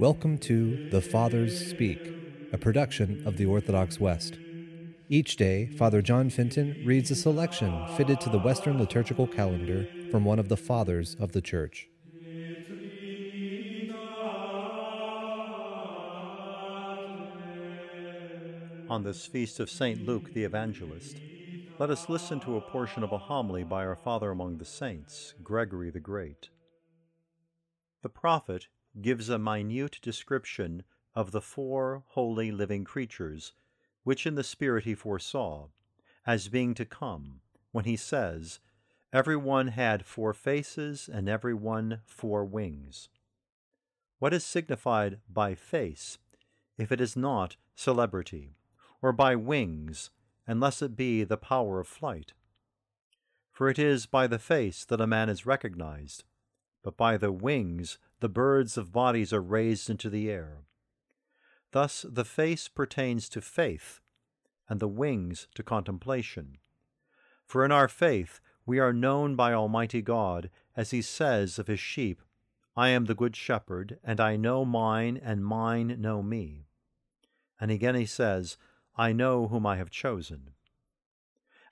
Welcome to The Fathers Speak, a production of the Orthodox West. Each day, Father John Fenton reads a selection fitted to the Western liturgical calendar from one of the Fathers of the Church. On this feast of St. Luke the Evangelist, let us listen to a portion of a homily by our Father among the Saints, Gregory the Great. The prophet gives a minute description of the four holy living creatures, which in the Spirit he foresaw, as being to come, when he says, Every one had four faces, and every one four wings. What is signified by face, if it is not celebrity, or by wings, unless it be the power of flight? For it is by the face that a man is recognized, but by the wings the birds of bodies are raised into the air. Thus the face pertains to faith, and the wings to contemplation. For in our faith we are known by Almighty God, as he says of his sheep, I am the good shepherd, and I know mine, and mine know me. And again he says, I know whom I have chosen.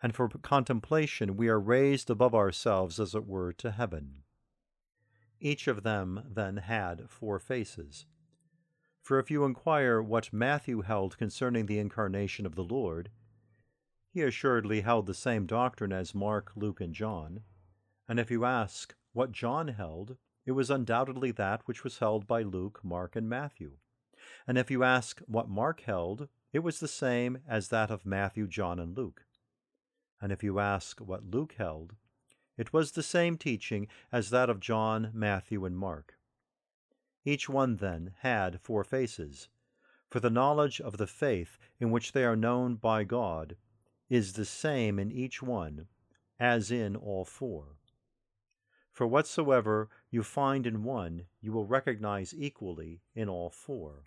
And for contemplation we are raised above ourselves, as it were, to heaven. Each of them then had four faces. For if you inquire what Matthew held concerning the incarnation of the Lord, he assuredly held the same doctrine as Mark, Luke, and John. And if you ask what John held, it was undoubtedly that which was held by Luke, Mark, and Matthew. And if you ask what Mark held, it was the same as that of Matthew, John, and Luke. And if you ask what Luke held, it was the same teaching as that of John, Matthew, and Mark. Each one, then, had four faces, for the knowledge of the faith in which they are known by God is the same in each one as in all four. For whatsoever you find in one, you will recognize equally in all four.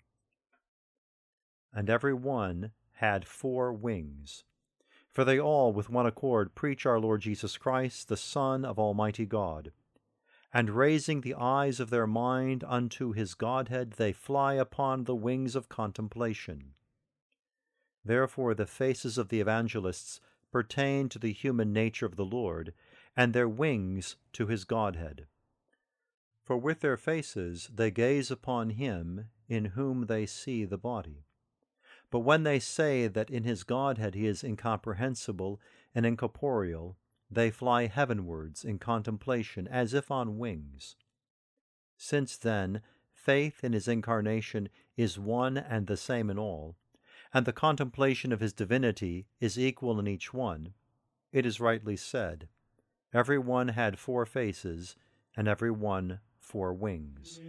And every one had four wings for they all with one accord preach our Lord Jesus Christ, the Son of Almighty God. And raising the eyes of their mind unto his Godhead, they fly upon the wings of contemplation. Therefore the faces of the evangelists pertain to the human nature of the Lord, and their wings to his Godhead. For with their faces they gaze upon him in whom they see the body. But when they say that in his Godhead he is incomprehensible and incorporeal, they fly heavenwards in contemplation as if on wings. Since then, faith in his incarnation is one and the same in all, and the contemplation of his divinity is equal in each one, it is rightly said, Every one had four faces, and every one four wings.